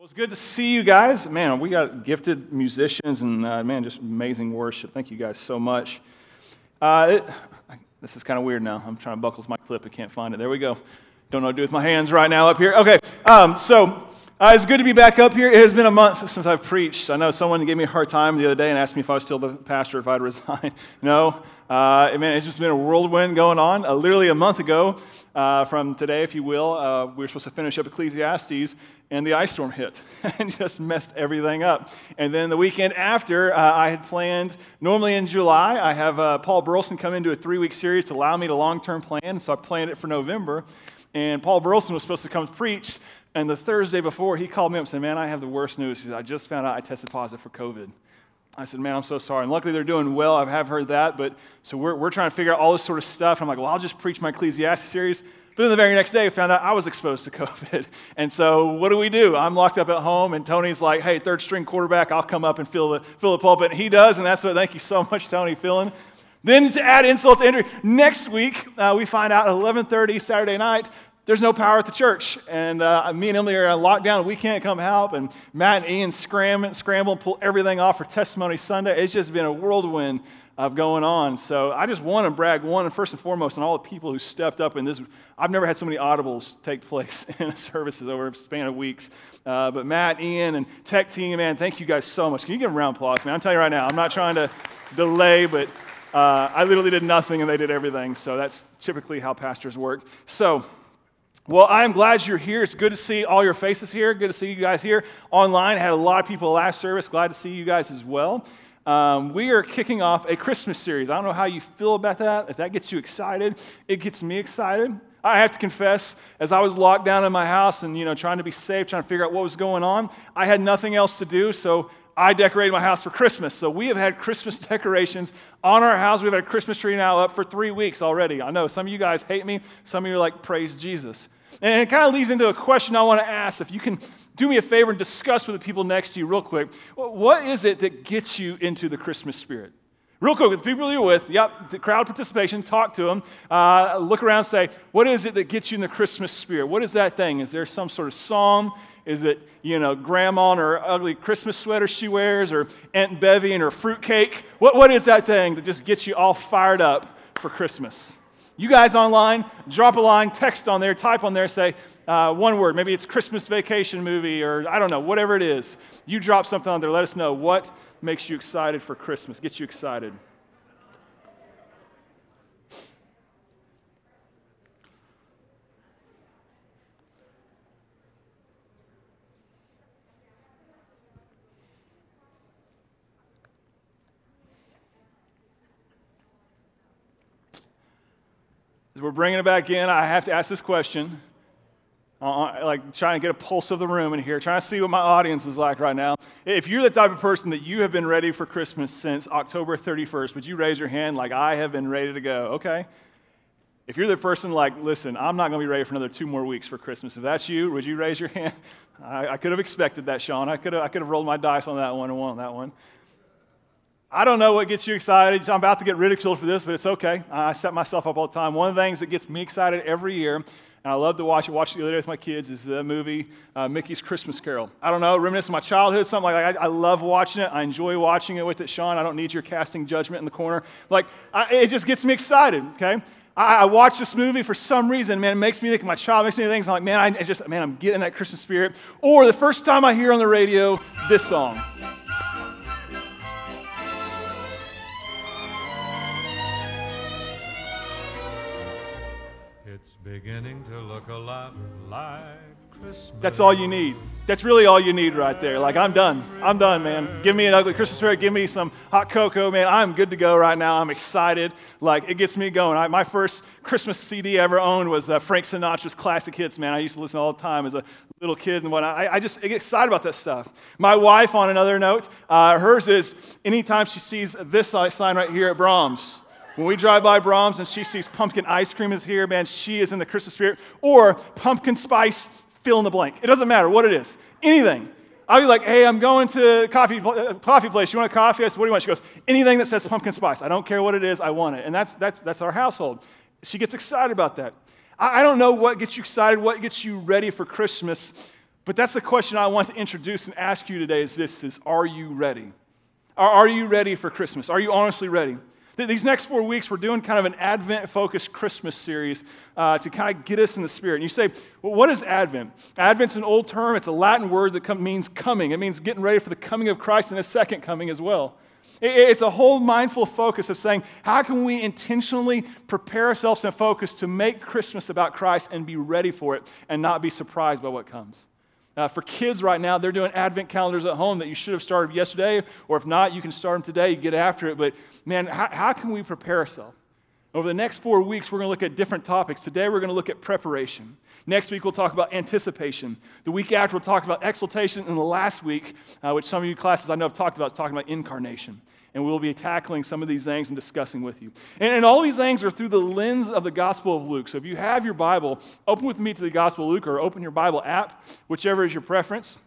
Well, it's good to see you guys. Man, we got gifted musicians and, uh, man, just amazing worship. Thank you guys so much. Uh, it, this is kind of weird now. I'm trying to buckle my clip. I can't find it. There we go. Don't know what to do with my hands right now up here. Okay, um, so uh, it's good to be back up here. It has been a month since I've preached. I know someone gave me a hard time the other day and asked me if I was still the pastor, if I'd resign. no. Uh, man, it's just been a whirlwind going on. Uh, literally a month ago, uh, from today, if you will, uh, we were supposed to finish up Ecclesiastes, and the ice storm hit and just messed everything up. And then the weekend after, uh, I had planned, normally in July, I have uh, Paul Burleson come into a three week series to allow me to long term plan. So I planned it for November. And Paul Burleson was supposed to come preach. And the Thursday before, he called me up and said, Man, I have the worst news. He said, I just found out I tested positive for COVID. I said, Man, I'm so sorry. And luckily, they're doing well. I have heard that. But so we're, we're trying to figure out all this sort of stuff. And I'm like, Well, I'll just preach my Ecclesiastes series. But then the very next day, I found out I was exposed to COVID. And so what do we do? I'm locked up at home, and Tony's like, Hey, third string quarterback, I'll come up and fill the, fill the pulpit. And he does. And that's what, thank you so much, Tony, filling. Then to add insult to injury, next week, uh, we find out at 11.30 Saturday night there's no power at the church. And uh, me and Emily are lockdown. And we can't come help. And Matt and Ian scramble, scramble and pull everything off for Testimony Sunday. It's just been a whirlwind of going on. So I just want to brag, one, and first and foremost, on all the people who stepped up in this. I've never had so many audibles take place in services over a span of weeks. Uh, but Matt, Ian, and tech team, man, thank you guys so much. Can you give them a round of applause, man? I'm telling you right now, I'm not trying to delay, but uh, I literally did nothing and they did everything. So that's typically how pastors work. So, well, I'm glad you're here. It's good to see all your faces here. Good to see you guys here online. I had a lot of people last service. Glad to see you guys as well. Um, we are kicking off a Christmas series. I don't know how you feel about that. If that gets you excited, it gets me excited. I have to confess, as I was locked down in my house and you know trying to be safe, trying to figure out what was going on, I had nothing else to do, so I decorated my house for Christmas. So we have had Christmas decorations on our house. We've had a Christmas tree now up for three weeks already. I know some of you guys hate me. Some of you are like, praise Jesus. And it kind of leads into a question I want to ask. If you can do me a favor and discuss with the people next to you, real quick, what is it that gets you into the Christmas spirit? Real quick, with the people you're with, yep, the crowd participation, talk to them, uh, look around, say, what is it that gets you in the Christmas spirit? What is that thing? Is there some sort of song? Is it, you know, grandma and her ugly Christmas sweater she wears, or Aunt Bevy and her fruitcake? What, what is that thing that just gets you all fired up for Christmas? You guys online, drop a line, text on there, type on there, say uh, one word. Maybe it's Christmas vacation movie or I don't know, whatever it is. You drop something on there. Let us know what makes you excited for Christmas, gets you excited. We're bringing it back in, I have to ask this question. Uh, like trying to get a pulse of the room in here, trying to see what my audience is like right now. If you're the type of person that you have been ready for Christmas since October 31st, would you raise your hand like I have been ready to go? Okay. If you're the person like, listen, I'm not going to be ready for another two more weeks for Christmas. If that's you, would you raise your hand? I, I could have expected that, Sean. I could have, I could have rolled my dice on that one and won on that one. I don't know what gets you excited. I'm about to get ridiculed for this, but it's okay. I set myself up all the time. One of the things that gets me excited every year, and I love to watch it, watch it the other day with my kids, is the movie uh, Mickey's Christmas Carol. I don't know, reminiscent of my childhood, something like I, I, love watching it. I enjoy watching it with it, Sean. I don't need your casting judgment in the corner. Like, I, it just gets me excited, okay? I, watch this movie for some reason, man, it makes me think of my child, makes me think I'm like, man, I just, man, I'm getting that Christmas spirit. Or the first time I hear on the radio this song. Beginning to look a lot like Christmas. That's all you need. That's really all you need right there. Like, I'm done. I'm done, man. Give me an ugly Christmas spirit. Give me some hot cocoa, man. I'm good to go right now. I'm excited. Like, it gets me going. I, my first Christmas CD I ever owned was uh, Frank Sinatra's classic hits, man. I used to listen all the time as a little kid and whatnot. I, I just get excited about that stuff. My wife, on another note, uh, hers is anytime she sees this sign right here at Braum's, when we drive by Braum's and she sees pumpkin ice cream is here, man, she is in the Christmas spirit. Or pumpkin spice, fill in the blank. It doesn't matter what it is, anything. I'll be like, hey, I'm going to coffee, uh, coffee place. You want a coffee? I said, what do you want? She goes, anything that says pumpkin spice. I don't care what it is, I want it. And that's, that's, that's our household. She gets excited about that. I, I don't know what gets you excited, what gets you ready for Christmas, But that's the question I want to introduce and ask you today is this is are you ready? Are, are you ready for Christmas? Are you honestly ready? These next four weeks, we're doing kind of an Advent focused Christmas series uh, to kind of get us in the spirit. And you say, well, what is Advent? Advent's an old term, it's a Latin word that come, means coming. It means getting ready for the coming of Christ and his second coming as well. It's a whole mindful focus of saying, how can we intentionally prepare ourselves and focus to make Christmas about Christ and be ready for it and not be surprised by what comes? Uh, for kids right now, they're doing advent calendars at home that you should have started yesterday, or if not, you can start them today, get after it. But man, how, how can we prepare ourselves? Over the next four weeks, we're going to look at different topics. Today, we're going to look at preparation. Next week, we'll talk about anticipation. The week after, we'll talk about exaltation. And the last week, uh, which some of you classes I know have talked about, is talking about incarnation and we'll be tackling some of these things and discussing with you. And, and, all these things are through the lens of the Gospel of Luke. So if you have your Bible, open with me to the Gospel of Luke or open your Bible app, whichever is your preference.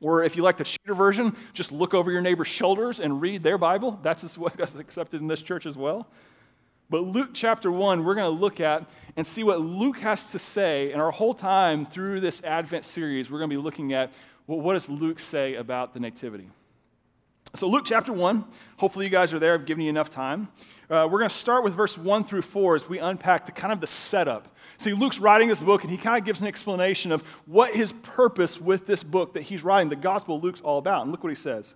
Or if you like the shorter version, just look over your neighbor's shoulders and read their Bible. That's what's accepted in this church as well. But Luke chapter 1, we're going to look at and see what Luke has to say. And our whole time through this Advent series, we're going to be looking at well, what does Luke say about the Nativity? So, Luke chapter 1, hopefully you guys are there. I've given you enough time. Uh, we're going to start with verse 1 through 4 as we unpack the kind of the setup. See, Luke's writing this book, and he kind of gives an explanation of what his purpose with this book that he's writing, the Gospel Luke's all about. And look what he says.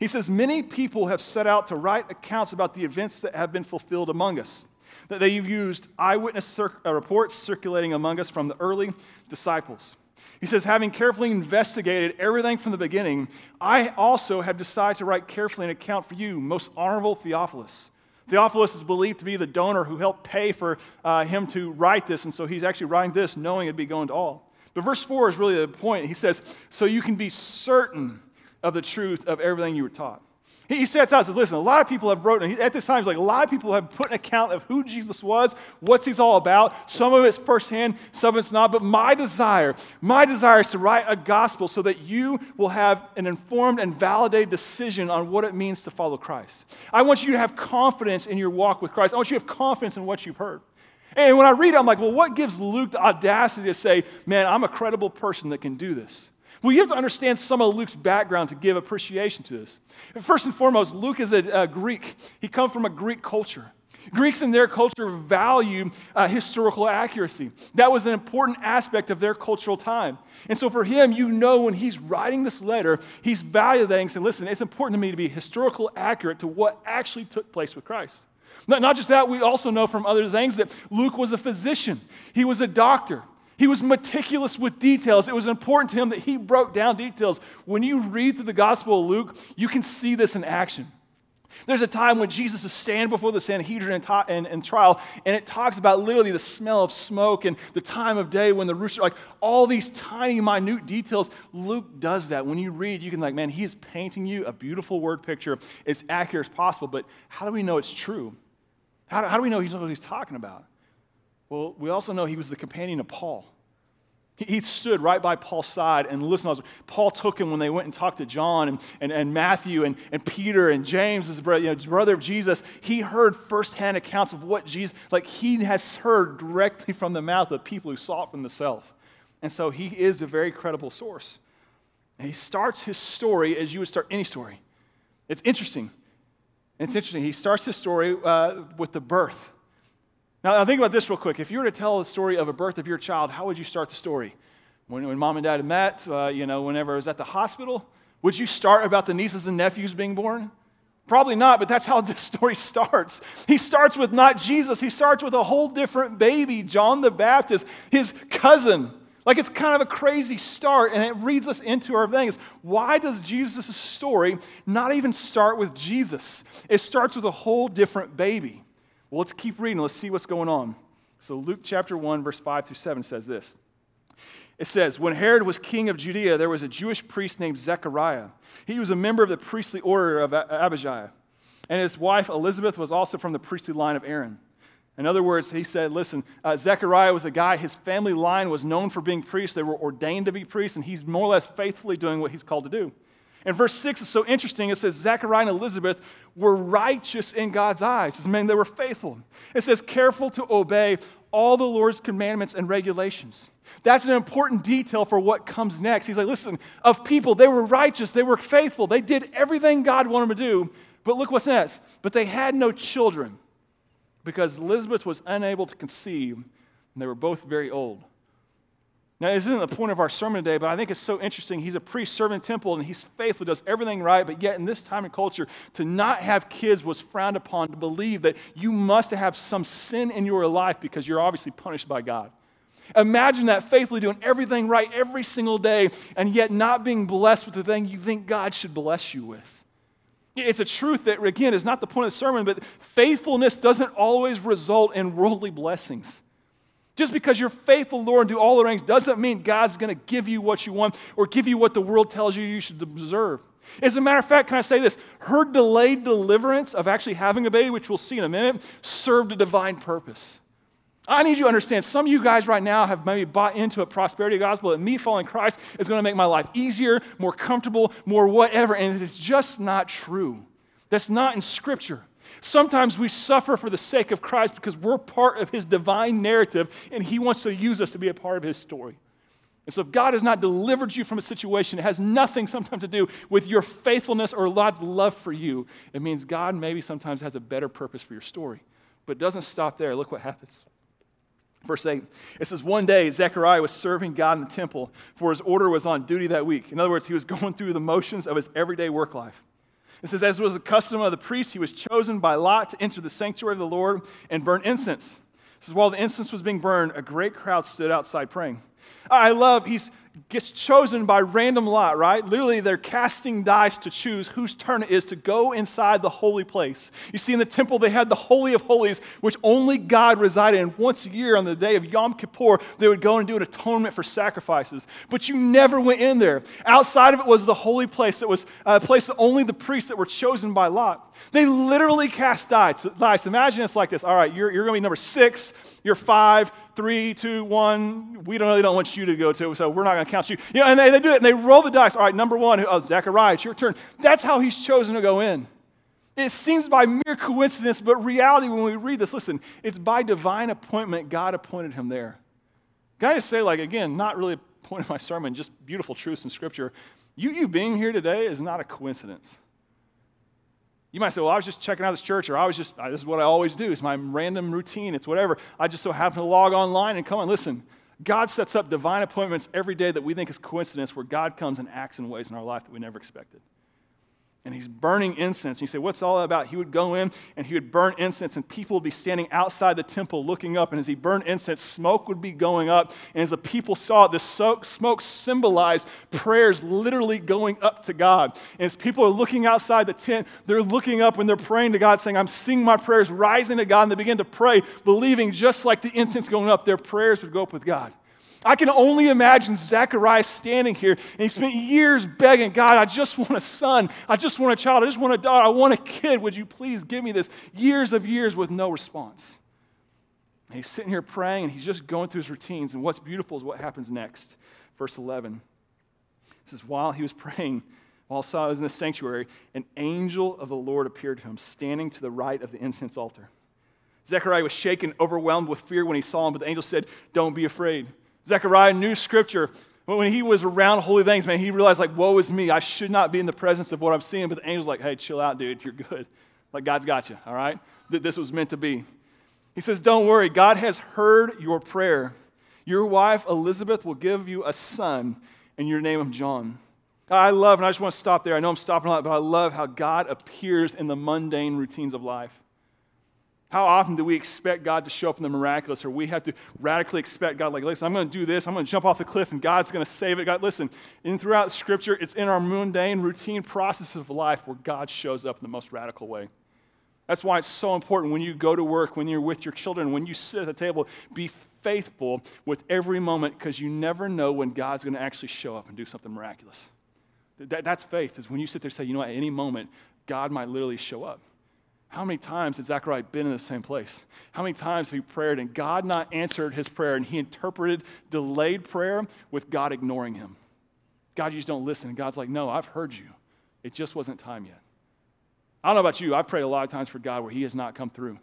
He says, Many people have set out to write accounts about the events that have been fulfilled among us. That they've used eyewitness cir- uh, reports circulating among us from the early disciples. He says, having carefully investigated everything from the beginning, I also have decided to write carefully an account for you, most honorable Theophilus. Theophilus is believed to be the donor who helped pay for uh, him to write this, and so he's actually writing this knowing it'd be going to all. But verse 4 is really the point. He says, So you can be certain of the truth of everything you were taught. He sets out says, listen, a lot of people have wrote, at this time, he's like, a lot of people have put an account of who Jesus was, what's he's all about. Some of it's firsthand, some of it's not. But my desire, my desire is to write a gospel so that you will have an informed and validated decision on what it means to follow Christ. I want you to have confidence in your walk with Christ. I want you to have confidence in what you've heard. And when I read it, I'm like, well, what gives Luke the audacity to say, man, I'm a credible person that can do this? Well, you have to understand some of Luke's background to give appreciation to this. First and foremost, Luke is a, a Greek. He comes from a Greek culture. Greeks in their culture value uh, historical accuracy. That was an important aspect of their cultural time. And so for him, you know when he's writing this letter, he's validating saying, listen, it's important to me to be historical accurate to what actually took place with Christ. Not just that, we also know from other things that Luke was a physician, he was a doctor. He was meticulous with details. It was important to him that he broke down details. When you read through the Gospel of Luke, you can see this in action. There's a time when Jesus is standing before the Sanhedrin in, trial, and it talks about literally the smell of smoke and the time of day when the rooster, like all these tiny, minute details. Luke does that. When you read, you can, like, man, he is painting you a beautiful word picture. as accurate as possible, but how do we know it's true? How do, how do we know he knows what he's talking about? Well, we also know he was the companion of Paul. He stood right by Paul's side and listened. Paul took him when they went and talked to John and, and, and Matthew and, and Peter and James, his brother, you know, brother of Jesus. He heard firsthand accounts of what Jesus, like he has heard directly from the mouth of people who saw it from the self. And so he is a very credible source. And he starts his story as you would start any story. It's interesting. It's interesting. He starts his story uh, with the birth now, now, think about this real quick. If you were to tell the story of a birth of your child, how would you start the story? When, when mom and dad met, uh, you know, whenever I was at the hospital, would you start about the nieces and nephews being born? Probably not, but that's how this story starts. He starts with not Jesus, he starts with a whole different baby, John the Baptist, his cousin. Like it's kind of a crazy start, and it reads us into our things. Why does Jesus' story not even start with Jesus? It starts with a whole different baby. Well, let's keep reading. Let's see what's going on. So, Luke chapter 1, verse 5 through 7 says this. It says, When Herod was king of Judea, there was a Jewish priest named Zechariah. He was a member of the priestly order of Abijah. And his wife Elizabeth was also from the priestly line of Aaron. In other words, he said, Listen, uh, Zechariah was a guy, his family line was known for being priests. They were ordained to be priests, and he's more or less faithfully doing what he's called to do. And verse 6 is so interesting. It says, Zechariah and Elizabeth were righteous in God's eyes. This means they were faithful. It says, careful to obey all the Lord's commandments and regulations. That's an important detail for what comes next. He's like, listen, of people, they were righteous, they were faithful, they did everything God wanted them to do. But look what's next. But they had no children because Elizabeth was unable to conceive, and they were both very old. Now, this isn't the point of our sermon today, but I think it's so interesting. He's a priest serving temple and he's faithful, does everything right, but yet in this time and culture, to not have kids was frowned upon, to believe that you must have some sin in your life because you're obviously punished by God. Imagine that faithfully doing everything right every single day and yet not being blessed with the thing you think God should bless you with. It's a truth that, again, is not the point of the sermon, but faithfulness doesn't always result in worldly blessings. Just because you're faithful, Lord, and do all the things doesn't mean God's going to give you what you want or give you what the world tells you you should deserve. As a matter of fact, can I say this? Her delayed deliverance of actually having a baby, which we'll see in a minute, served a divine purpose. I need you to understand some of you guys right now have maybe bought into a prosperity gospel that me following Christ is going to make my life easier, more comfortable, more whatever, and it's just not true. That's not in Scripture. Sometimes we suffer for the sake of Christ because we're part of his divine narrative and he wants to use us to be a part of his story. And so, if God has not delivered you from a situation, it has nothing sometimes to do with your faithfulness or God's love for you. It means God maybe sometimes has a better purpose for your story. But it doesn't stop there. Look what happens. Verse 8, it says, One day Zechariah was serving God in the temple, for his order was on duty that week. In other words, he was going through the motions of his everyday work life. It says, As was the custom of the priest, he was chosen by lot to enter the sanctuary of the Lord and burn incense. It says, While the incense was being burned, a great crowd stood outside praying. I love, he's gets chosen by random lot, right? Literally, they're casting dice to choose whose turn it is to go inside the holy place. You see, in the temple, they had the Holy of Holies, which only God resided in. Once a year, on the day of Yom Kippur, they would go and do an atonement for sacrifices. But you never went in there. Outside of it was the holy place that was a place that only the priests that were chosen by lot. They literally cast dice. Imagine it's like this. All right, you're, you're going to be number six, you're five, three, two, one. We don't really don't want you to go to, so we're not going to count you. you know, and they, they do it, and they roll the dice. All right, number one, oh, Zechariah, it's your turn. That's how he's chosen to go in. It seems by mere coincidence, but reality, when we read this, listen, it's by divine appointment God appointed him there. Can I just say, like, again, not really a point of my sermon, just beautiful truths in Scripture. You, you being here today is not a coincidence. You might say, well, I was just checking out this church, or I was just, this is what I always do. It's my random routine. It's whatever. I just so happen to log online and come on. Listen, God sets up divine appointments every day that we think is coincidence, where God comes and acts in ways in our life that we never expected and he's burning incense. And you say, What's all that about? He would go in and he would burn incense, and people would be standing outside the temple looking up. And as he burned incense, smoke would be going up. And as the people saw it, the smoke symbolized prayers literally going up to God. And as people are looking outside the tent, they're looking up and they're praying to God, saying, I'm seeing my prayers rising to God. And they begin to pray, believing just like the incense going up, their prayers would go up with God. I can only imagine Zechariah standing here, and he spent years begging, God, I just want a son. I just want a child. I just want a daughter. I want a kid. Would you please give me this? Years of years with no response. And he's sitting here praying, and he's just going through his routines. And what's beautiful is what happens next. Verse 11 it says, While he was praying, while Saul was in the sanctuary, an angel of the Lord appeared to him, standing to the right of the incense altar. Zechariah was shaken, overwhelmed with fear when he saw him, but the angel said, Don't be afraid. Zechariah knew scripture. But when he was around holy things, man, he realized, like, woe is me. I should not be in the presence of what I'm seeing. But the angel's like, hey, chill out, dude. You're good. Like, God's got you, all right? That this was meant to be. He says, don't worry. God has heard your prayer. Your wife, Elizabeth, will give you a son, and your name him John. I love, and I just want to stop there. I know I'm stopping a lot, but I love how God appears in the mundane routines of life. How often do we expect God to show up in the miraculous, or we have to radically expect God, like, listen, I'm going to do this, I'm going to jump off the cliff, and God's going to save it? God, listen, in throughout Scripture, it's in our mundane, routine process of life where God shows up in the most radical way. That's why it's so important when you go to work, when you're with your children, when you sit at the table, be faithful with every moment because you never know when God's going to actually show up and do something miraculous. That, that's faith, is when you sit there and say, you know, at any moment, God might literally show up. How many times has Zechariah been in the same place? How many times have he prayed and God not answered his prayer and he interpreted delayed prayer with God ignoring him? God, you just don't listen. And God's like, no, I've heard you. It just wasn't time yet. I don't know about you. I've prayed a lot of times for God where he has not come through.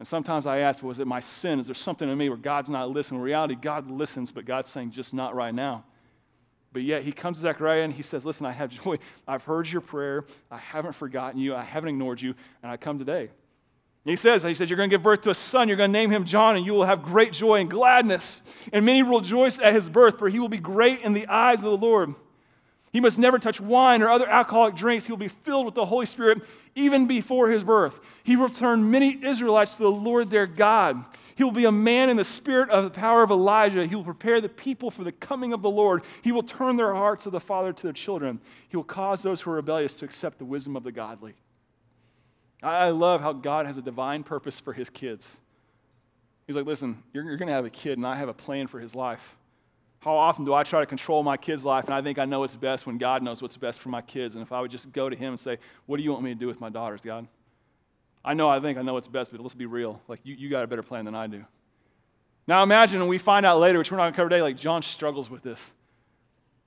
And sometimes I ask, was it my sin? Is there something in me where God's not listening? In reality, God listens, but God's saying, just not right now. But yet he comes to Zechariah and he says, Listen, I have joy. I've heard your prayer. I haven't forgotten you. I haven't ignored you. And I come today. And he says, He says, You're going to give birth to a son. You're going to name him John, and you will have great joy and gladness. And many will rejoice at his birth, for he will be great in the eyes of the Lord. He must never touch wine or other alcoholic drinks. He will be filled with the Holy Spirit even before his birth. He will turn many Israelites to the Lord their God. He will be a man in the spirit of the power of Elijah. He will prepare the people for the coming of the Lord. He will turn their hearts of the father to their children. He will cause those who are rebellious to accept the wisdom of the godly. I love how God has a divine purpose for his kids. He's like, listen, you're, you're going to have a kid, and I have a plan for his life. How often do I try to control my kid's life, and I think I know what's best when God knows what's best for my kids? And if I would just go to him and say, What do you want me to do with my daughters, God? I know I think I know what's best, but let's be real. Like, you, you got a better plan than I do. Now imagine when we find out later, which we're not going to cover today, like John struggles with this.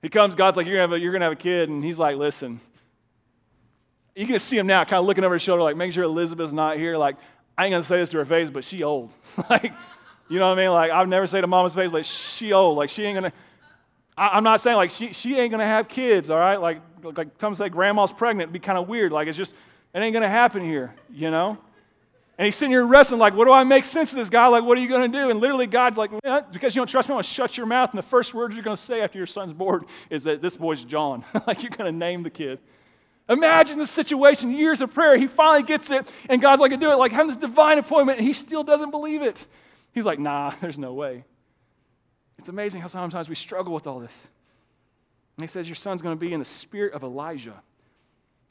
He comes, God's like, you're going to have a, kid. And he's like, listen, you can see him now kind of looking over his shoulder, like, make sure Elizabeth's not here. Like, I ain't going to say this to her face, but she old. like, you know what I mean? Like, I've never say to mama's face, like, she old. Like, she ain't going to. I'm not saying like she, she ain't gonna have kids, all right? Like like some say grandma's pregnant, it'd be kind of weird. Like it's just it ain't going to happen here, you know? And he's sitting here wrestling, like, what do I make sense of this guy? Like, what are you going to do? And literally, God's like, eh, because you don't trust me, I'm going to shut your mouth. And the first words you're going to say after your son's born is that this boy's John. like, you're going to name the kid. Imagine the situation, years of prayer. He finally gets it, and God's like, I do it, like having this divine appointment, and he still doesn't believe it. He's like, nah, there's no way. It's amazing how sometimes we struggle with all this. And he says, Your son's going to be in the spirit of Elijah.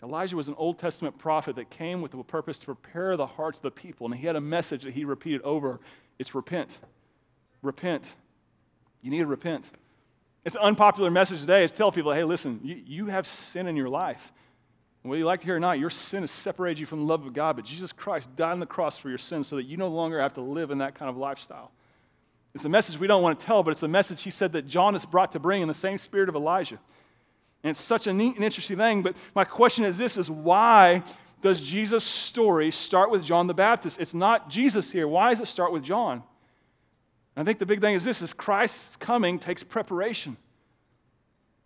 Elijah was an Old Testament prophet that came with the purpose to prepare the hearts of the people. And he had a message that he repeated over it's repent. Repent. You need to repent. It's an unpopular message today is tell people, hey, listen, you, you have sin in your life. And whether you like to hear it or not, your sin has separated you from the love of God, but Jesus Christ died on the cross for your sin so that you no longer have to live in that kind of lifestyle. It's a message we don't want to tell, but it's a message he said that John is brought to bring in the same spirit of Elijah. And it's such a neat and interesting thing. But my question is this is why does Jesus' story start with John the Baptist? It's not Jesus here. Why does it start with John? I think the big thing is this is Christ's coming takes preparation.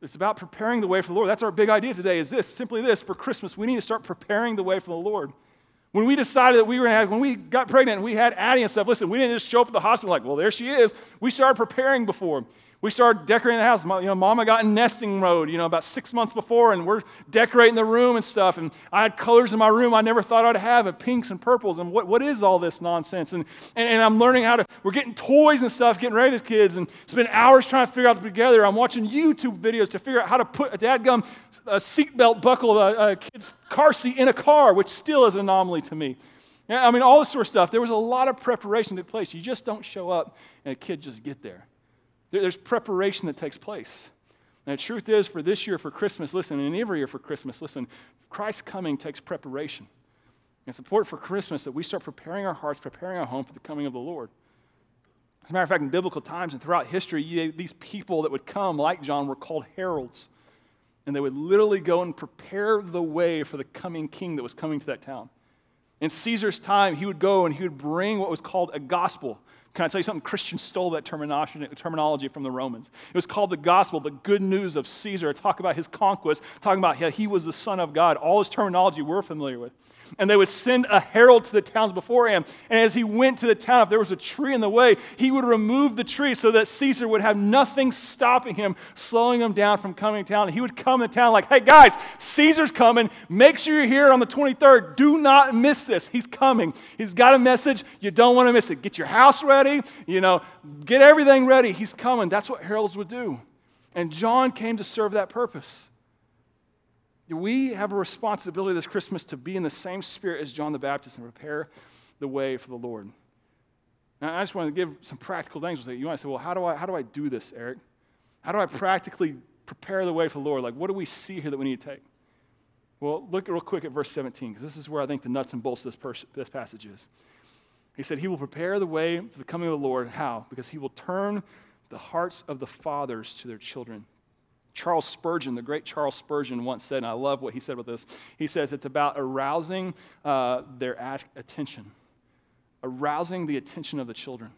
It's about preparing the way for the Lord. That's our big idea today is this, simply this, for Christmas, we need to start preparing the way for the Lord. When we decided that we were going to have, when we got pregnant and we had Addie and stuff, listen, we didn't just show up at the hospital like, well, there she is. We started preparing before. We started decorating the house. You know, Mama got in nesting mode, you know, about six months before, and we're decorating the room and stuff. And I had colors in my room I never thought I'd have, and pinks and purples. And what, what is all this nonsense? And, and, and I'm learning how to, we're getting toys and stuff, getting ready with kids, and spend hours trying to figure out together. I'm watching YouTube videos to figure out how to put a dadgum a seatbelt buckle a, a kid's car seat in a car, which still is an anomaly to me. I mean, all this sort of stuff. There was a lot of preparation that took place. You just don't show up and a kid just get there. There's preparation that takes place. And the truth is, for this year, for Christmas, listen, and every year for Christmas, listen, Christ's coming takes preparation. And it's important for Christmas that we start preparing our hearts, preparing our home for the coming of the Lord. As a matter of fact, in biblical times and throughout history, you, these people that would come, like John, were called heralds. And they would literally go and prepare the way for the coming king that was coming to that town. In Caesar's time, he would go and he would bring what was called a gospel, can I tell you something? Christians stole that terminology from the Romans. It was called the gospel, the good news of Caesar. Talk about his conquest, talking about how he was the Son of God. All his terminology we're familiar with and they would send a herald to the towns before him. And as he went to the town, if there was a tree in the way, he would remove the tree so that Caesar would have nothing stopping him, slowing him down from coming to town. And he would come to town like, hey guys, Caesar's coming. Make sure you're here on the 23rd. Do not miss this. He's coming. He's got a message. You don't want to miss it. Get your house ready, you know, get everything ready. He's coming. That's what heralds would do. And John came to serve that purpose. We have a responsibility this Christmas to be in the same spirit as John the Baptist and prepare the way for the Lord. Now, I just want to give some practical things. You might say, well, how do, I, how do I do this, Eric? How do I practically prepare the way for the Lord? Like, what do we see here that we need to take? Well, look real quick at verse 17, because this is where I think the nuts and bolts of this, pers- this passage is. He said, He will prepare the way for the coming of the Lord. How? Because He will turn the hearts of the fathers to their children Charles Spurgeon, the great Charles Spurgeon, once said, and I love what he said with this. He says it's about arousing uh, their attention. arousing the attention of the children.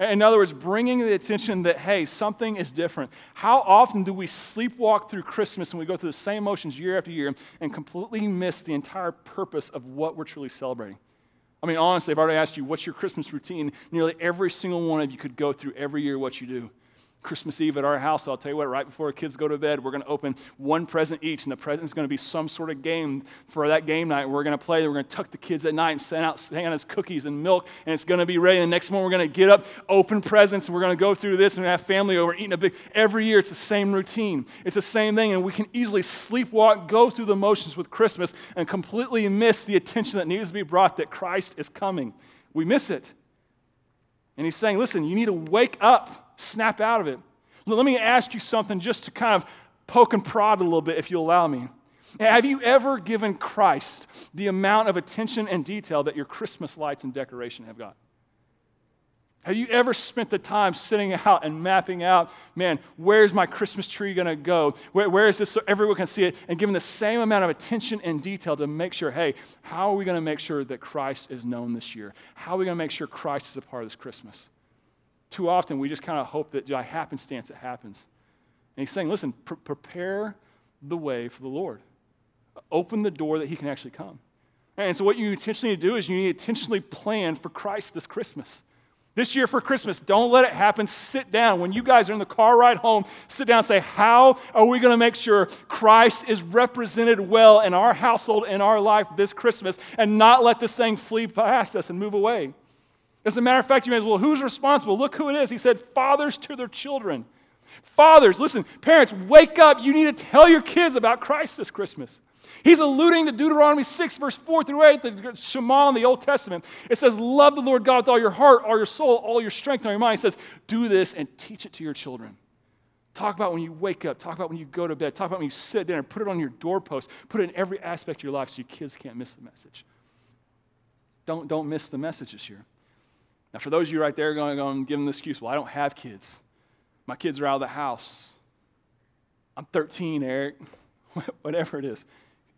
In other words, bringing the attention that, hey, something is different. How often do we sleepwalk through Christmas and we go through the same motions year after year and completely miss the entire purpose of what we're truly celebrating? I mean, honestly, I've already asked you, what's your Christmas routine? Nearly every single one of you could go through every year what you do. Christmas Eve at our house, I'll tell you what, right before kids go to bed, we're going to open one present each, and the present is going to be some sort of game for that game night. We're going to play. We're going to tuck the kids at night and send out Santa's cookies and milk, and it's going to be ready. The next morning, we're going to get up, open presents, and we're going to go through this and we have family over, eating a big. Every year, it's the same routine. It's the same thing, and we can easily sleepwalk, go through the motions with Christmas, and completely miss the attention that needs to be brought that Christ is coming. We miss it. And he's saying, listen, you need to wake up, snap out of it. Let me ask you something just to kind of poke and prod a little bit, if you allow me. Have you ever given Christ the amount of attention and detail that your Christmas lights and decoration have got? Have you ever spent the time sitting out and mapping out, man, where's my Christmas tree going to go? Where, where is this so everyone can see it? And giving the same amount of attention and detail to make sure, hey, how are we going to make sure that Christ is known this year? How are we going to make sure Christ is a part of this Christmas? Too often, we just kind of hope that by happenstance it happens. And he's saying, listen, pr- prepare the way for the Lord. Open the door that he can actually come. And so, what you intentionally need to do is you need to intentionally plan for Christ this Christmas. This year for Christmas, don't let it happen. Sit down. When you guys are in the car ride home, sit down and say, How are we going to make sure Christ is represented well in our household, in our life this Christmas, and not let this thing flee past us and move away? As a matter of fact, you may as well, who's responsible? Look who it is. He said, fathers to their children. Fathers, listen, parents, wake up. You need to tell your kids about Christ this Christmas. He's alluding to Deuteronomy 6, verse 4 through 8, the Shema in the Old Testament. It says, Love the Lord God with all your heart, all your soul, all your strength, and all your mind. He says, Do this and teach it to your children. Talk about when you wake up. Talk about when you go to bed. Talk about when you sit down. and Put it on your doorpost. Put it in every aspect of your life so your kids can't miss the message. Don't, don't miss the message this year. Now, for those of you right there going, going give them the excuse, well, I don't have kids. My kids are out of the house. I'm 13, Eric. Whatever it is.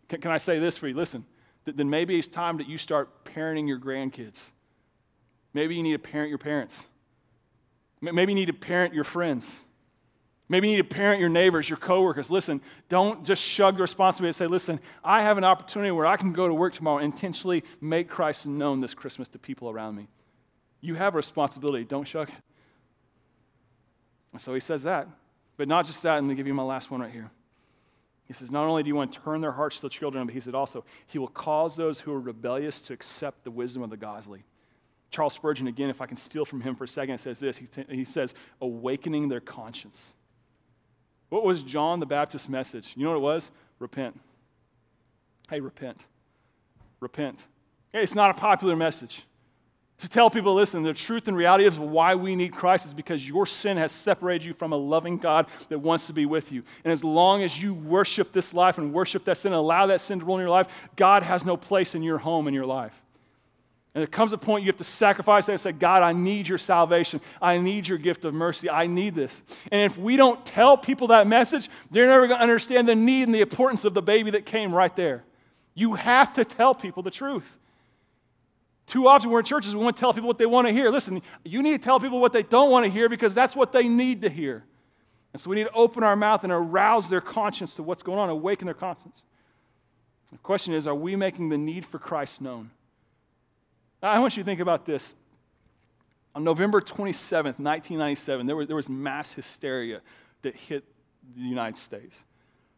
Can, can, I say this for you? Listen, th- then maybe it's time that you start parenting your grandkids. Maybe you need to parent your parents. Maybe you need to parent your friends. Maybe you need to parent your neighbors, your coworkers. Listen, don't just shug the responsibility and say, listen, I have an opportunity where I can go to work tomorrow and intentionally make Christ known this Christmas to people around me. You have a responsibility. Don't shuck. And so he says that. But not just that, and let me give you my last one right here. He says, Not only do you want to turn their hearts to the children, but he said also, He will cause those who are rebellious to accept the wisdom of the godly. Charles Spurgeon, again, if I can steal from him for a second, says this. He, t- he says, Awakening their conscience. What was John the Baptist's message? You know what it was? Repent. Hey, repent. Repent. Hey, it's not a popular message to tell people, listen, the truth and reality of why we need Christ is because your sin has separated you from a loving God that wants to be with you. And as long as you worship this life and worship that sin and allow that sin to rule in your life, God has no place in your home, in your life. And there comes a point you have to sacrifice that and say, God, I need your salvation. I need your gift of mercy. I need this. And if we don't tell people that message, they're never going to understand the need and the importance of the baby that came right there. You have to tell people the truth. Too often we're in churches, we want to tell people what they want to hear. Listen, you need to tell people what they don't want to hear because that's what they need to hear. And so we need to open our mouth and arouse their conscience to what's going on, awaken their conscience. The question is, are we making the need for Christ known? Now, I want you to think about this. On November 27th, 1997, there was, there was mass hysteria that hit the United States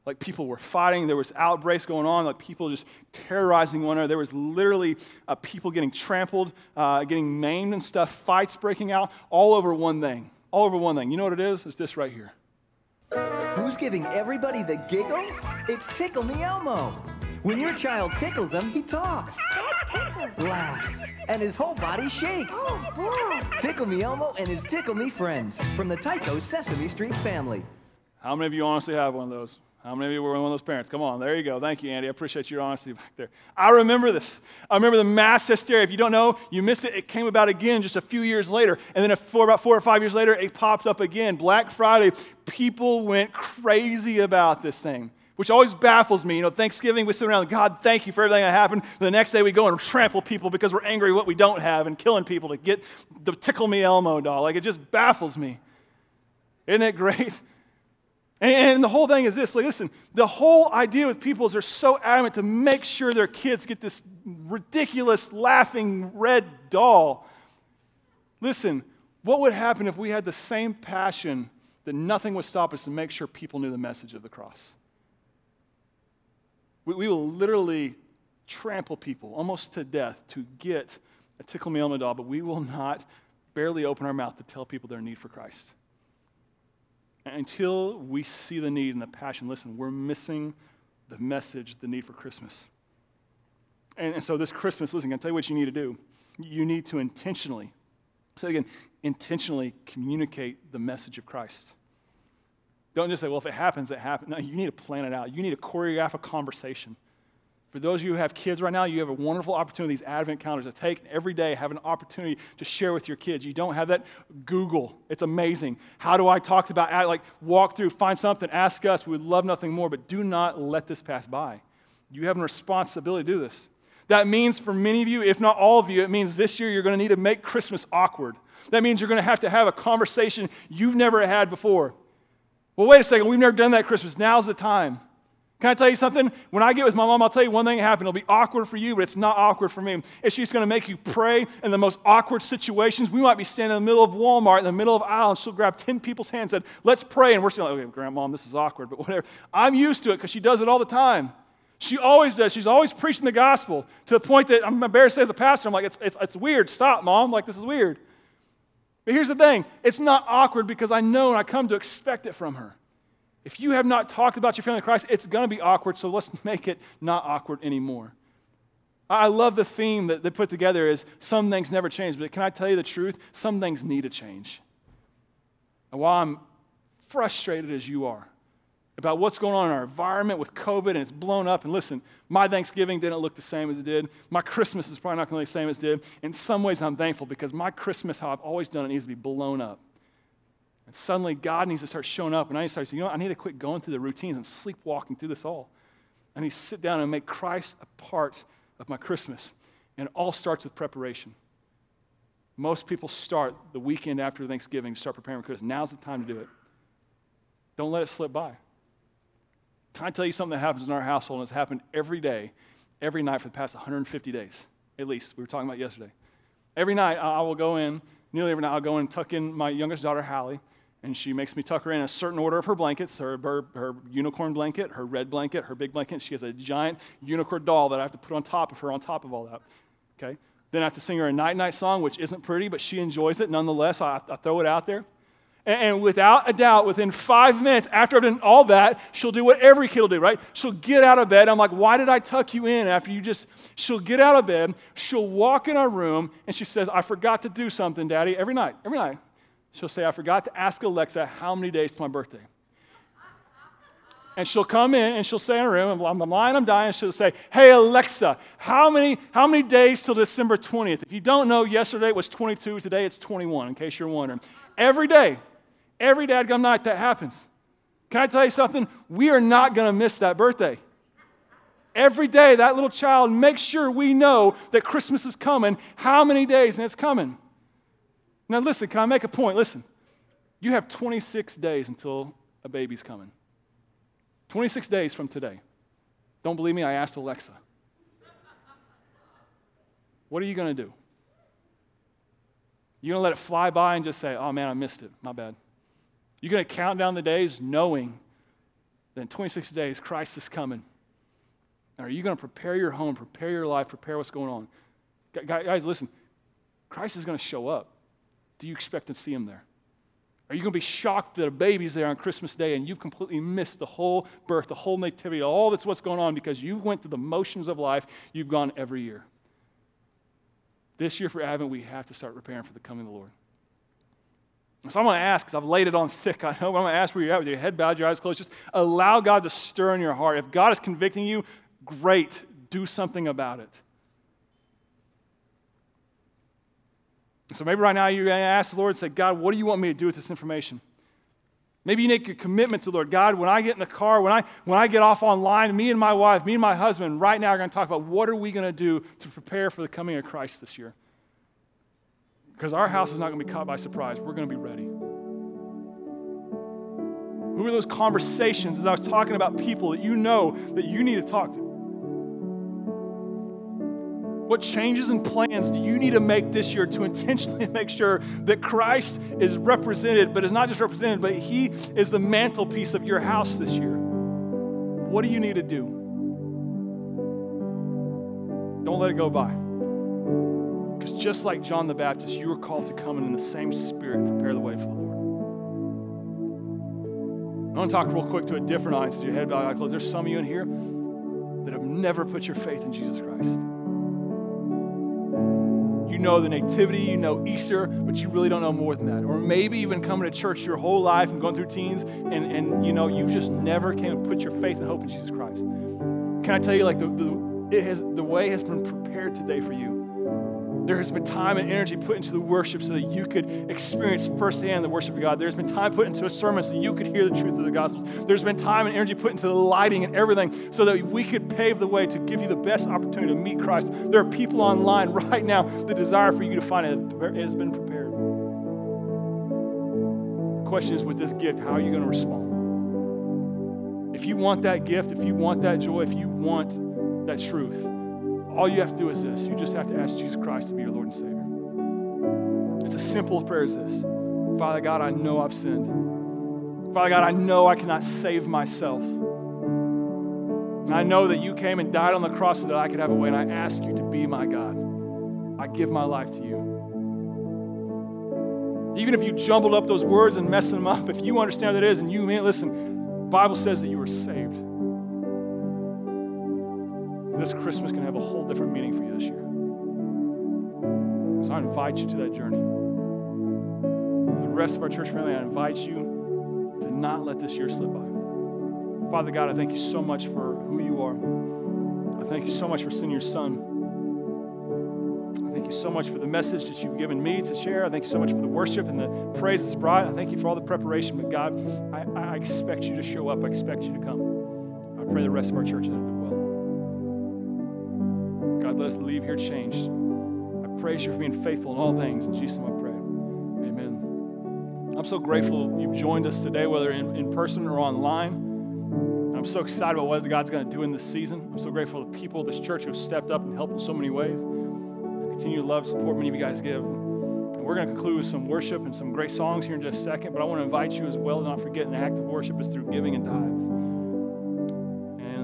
like people were fighting. There was outbreaks going on like people just terrorizing one another. There was literally uh, people getting trampled uh, getting maimed and stuff fights breaking out all over one thing all over one thing. You know what it is? It's this right here. Who's giving everybody the giggles? It's tickle me elmo. When your child tickles him he talks laughs and his whole body shakes. Tickle me elmo and his tickle me friends from the tyco sesame street family. How many of you honestly have one of those how many of you were one of those parents? Come on, there you go. Thank you, Andy. I appreciate your honesty back there. I remember this. I remember the mass hysteria. If you don't know, you missed it. It came about again just a few years later. And then for about four or five years later, it popped up again. Black Friday, people went crazy about this thing which always baffles me. You know, Thanksgiving, we sit around, God, thank you for everything that happened. The next day we go and trample people because we're angry at what we don't have and killing people to get the Tickle Me Elmo doll. Like, it just baffles me. Isn't it great? And the whole thing is this like, listen, the whole idea with people is they're so adamant to make sure their kids get this ridiculous, laughing red doll. Listen, what would happen if we had the same passion that nothing would stop us to make sure people knew the message of the cross? We, we will literally trample people almost to death to get a Tickle Me Elmo doll, but we will not barely open our mouth to tell people their need for Christ until we see the need and the passion, listen, we're missing the message, the need for Christmas. And, and so this Christmas, listen, I tell you what you need to do. You need to intentionally, say again, intentionally communicate the message of Christ. Don't just say, well, if it happens, it happens. No, you need to plan it out. You need to choreograph a conversation. For those of you who have kids right now, you have a wonderful opportunity, these Advent calendars, to take every day, have an opportunity to share with your kids. You don't have that, Google. It's amazing. How do I talk about, like, walk through, find something, ask us. We would love nothing more, but do not let this pass by. You have a responsibility to do this. That means for many of you, if not all of you, it means this year you're going to need to make Christmas awkward. That means you're going to have to have a conversation you've never had before. Well, wait a second, we've never done that Christmas. Now's the time. Can I tell you something? When I get with my mom, I'll tell you one thing that happened. It'll be awkward for you, but it's not awkward for me. It's she's going to make you pray in the most awkward situations. We might be standing in the middle of Walmart, in the middle of aisle, and she'll grab 10 people's hands and said, let's pray. And we're like, okay, grandma, this is awkward, but whatever. I'm used to it because she does it all the time. She always does. She's always preaching the gospel to the point that I'm embarrassed as a pastor. I'm like, it's, it's, it's weird. Stop, mom. Like, this is weird. But here's the thing it's not awkward because I know and I come to expect it from her. If you have not talked about your family in Christ, it's going to be awkward, so let's make it not awkward anymore. I love the theme that they put together is some things never change, but can I tell you the truth? Some things need to change. And while I'm frustrated as you are about what's going on in our environment with COVID and it's blown up, and listen, my Thanksgiving didn't look the same as it did. My Christmas is probably not going to look the same as it did. In some ways, I'm thankful because my Christmas, how I've always done it, needs to be blown up. And suddenly God needs to start showing up. And I need to start saying, you know what? I need to quit going through the routines and sleepwalking through this all. I need to sit down and make Christ a part of my Christmas. And it all starts with preparation. Most people start the weekend after Thanksgiving to start preparing for Christmas. Now's the time to do it. Don't let it slip by. Can I tell you something that happens in our household and it's happened every day, every night for the past 150 days, at least. We were talking about yesterday. Every night I will go in, nearly every night I'll go in and tuck in my youngest daughter, Hallie, and she makes me tuck her in a certain order of her blankets her, her, her, unicorn blanket, her red blanket, her big blanket. She has a giant unicorn doll that I have to put on top of her, on top of all that. Okay? Then I have to sing her a night night song, which isn't pretty, but she enjoys it nonetheless. I, I throw it out there. And, and without a doubt, within five minutes after I've done all that, she'll do what every kid will do, right? She'll get out of bed. I'm like, why did I tuck you in after you just, she'll get out of bed, she'll walk in our room, and she says, I forgot to do something, Daddy, every night, every night. She'll say, I forgot to ask Alexa how many days to my birthday. And she'll come in and she'll say in her room, I'm lying, I'm dying. She'll say, Hey, Alexa, how many, how many days till December 20th? If you don't know, yesterday was 22, today it's 21, in case you're wondering. Every day, every dadgum night that happens. Can I tell you something? We are not going to miss that birthday. Every day, that little child makes sure we know that Christmas is coming, how many days, and it's coming. Now, listen, can I make a point? Listen, you have 26 days until a baby's coming. 26 days from today. Don't believe me? I asked Alexa. What are you going to do? You're going to let it fly by and just say, oh man, I missed it. My bad. You're going to count down the days knowing that in 26 days Christ is coming. Or are you going to prepare your home, prepare your life, prepare what's going on? Guys, listen, Christ is going to show up do you expect to see him there? Are you going to be shocked that a baby's there on Christmas Day and you've completely missed the whole birth, the whole nativity, all that's what's going on because you went through the motions of life you've gone every year? This year for Advent, we have to start preparing for the coming of the Lord. So I'm going to ask, because I've laid it on thick, I know, I'm going to ask where you're at with your head bowed, your eyes closed. Just allow God to stir in your heart. If God is convicting you, great, do something about it. So maybe right now you're going to ask the Lord and say, God, what do you want me to do with this information? Maybe you make a commitment to the Lord. God, when I get in the car, when I, when I get off online, me and my wife, me and my husband, right now are going to talk about what are we going to do to prepare for the coming of Christ this year. Because our house is not going to be caught by surprise. We're going to be ready. Who are those conversations as I was talking about people that you know that you need to talk to? What changes and plans do you need to make this year to intentionally make sure that Christ is represented, but is not just represented, but He is the mantelpiece of your house this year? What do you need to do? Don't let it go by. Because just like John the Baptist, you are called to come and in the same spirit prepare the way for the Lord. I want to talk real quick to a different audience your head bowed close. There's some of you in here that have never put your faith in Jesus Christ know the Nativity, you know Easter, but you really don't know more than that. Or maybe even coming to church your whole life and going through teens, and, and you know, you just never came to put your faith and hope in Jesus Christ. Can I tell you, like, the, the, it has, the way has been prepared today for you. There has been time and energy put into the worship so that you could experience firsthand the worship of God. There's been time put into a sermon so you could hear the truth of the Gospels. There's been time and energy put into the lighting and everything so that we could pave the way to give you the best opportunity to meet Christ. There are people online right now that desire for you to find it. It has been prepared. The question is with this gift, how are you going to respond? If you want that gift, if you want that joy, if you want that truth, all you have to do is this you just have to ask Jesus Christ to be your Lord and Savior. It's as simple prayer as this Father God, I know I've sinned. Father God, I know I cannot save myself. And I know that you came and died on the cross so that I could have a way, and I ask you to be my God. I give my life to you. Even if you jumbled up those words and messed them up, if you understand what it is and you mean, listen, Bible says that you are saved this Christmas can have a whole different meaning for you this year. So I invite you to that journey. The rest of our church family, I invite you to not let this year slip by. Father God, I thank you so much for who you are. I thank you so much for sending your son. I thank you so much for the message that you've given me to share. I thank you so much for the worship and the praise that's brought. I thank you for all the preparation. But God, I, I expect you to show up. I expect you to come. I pray the rest of our church God, let us leave here changed. I praise you for being faithful in all things. In Jesus' name I pray. Amen. I'm so grateful you've joined us today, whether in, in person or online. I'm so excited about what God's going to do in this season. I'm so grateful to the people of this church who have stepped up and helped in so many ways. And continue to love, support many of you guys give. And we're going to conclude with some worship and some great songs here in just a second, but I want to invite you as well to not forget an act of worship is through giving and tithes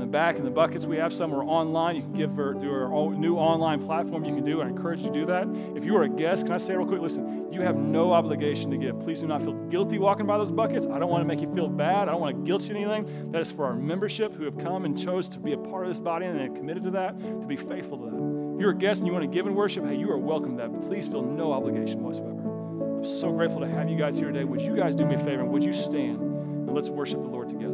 the back in the buckets. We have some are online. You can give through our new online platform. You can do. I encourage you to do that. If you are a guest, can I say real quick? Listen, you have no obligation to give. Please do not feel guilty walking by those buckets. I don't want to make you feel bad. I don't want to guilt you anything. That is for our membership who have come and chose to be a part of this body and committed to that, to be faithful to that. If you're a guest and you want to give in worship, hey, you are welcome to that. But please feel no obligation whatsoever. I'm so grateful to have you guys here today. Would you guys do me a favor would you stand and let's worship the Lord together?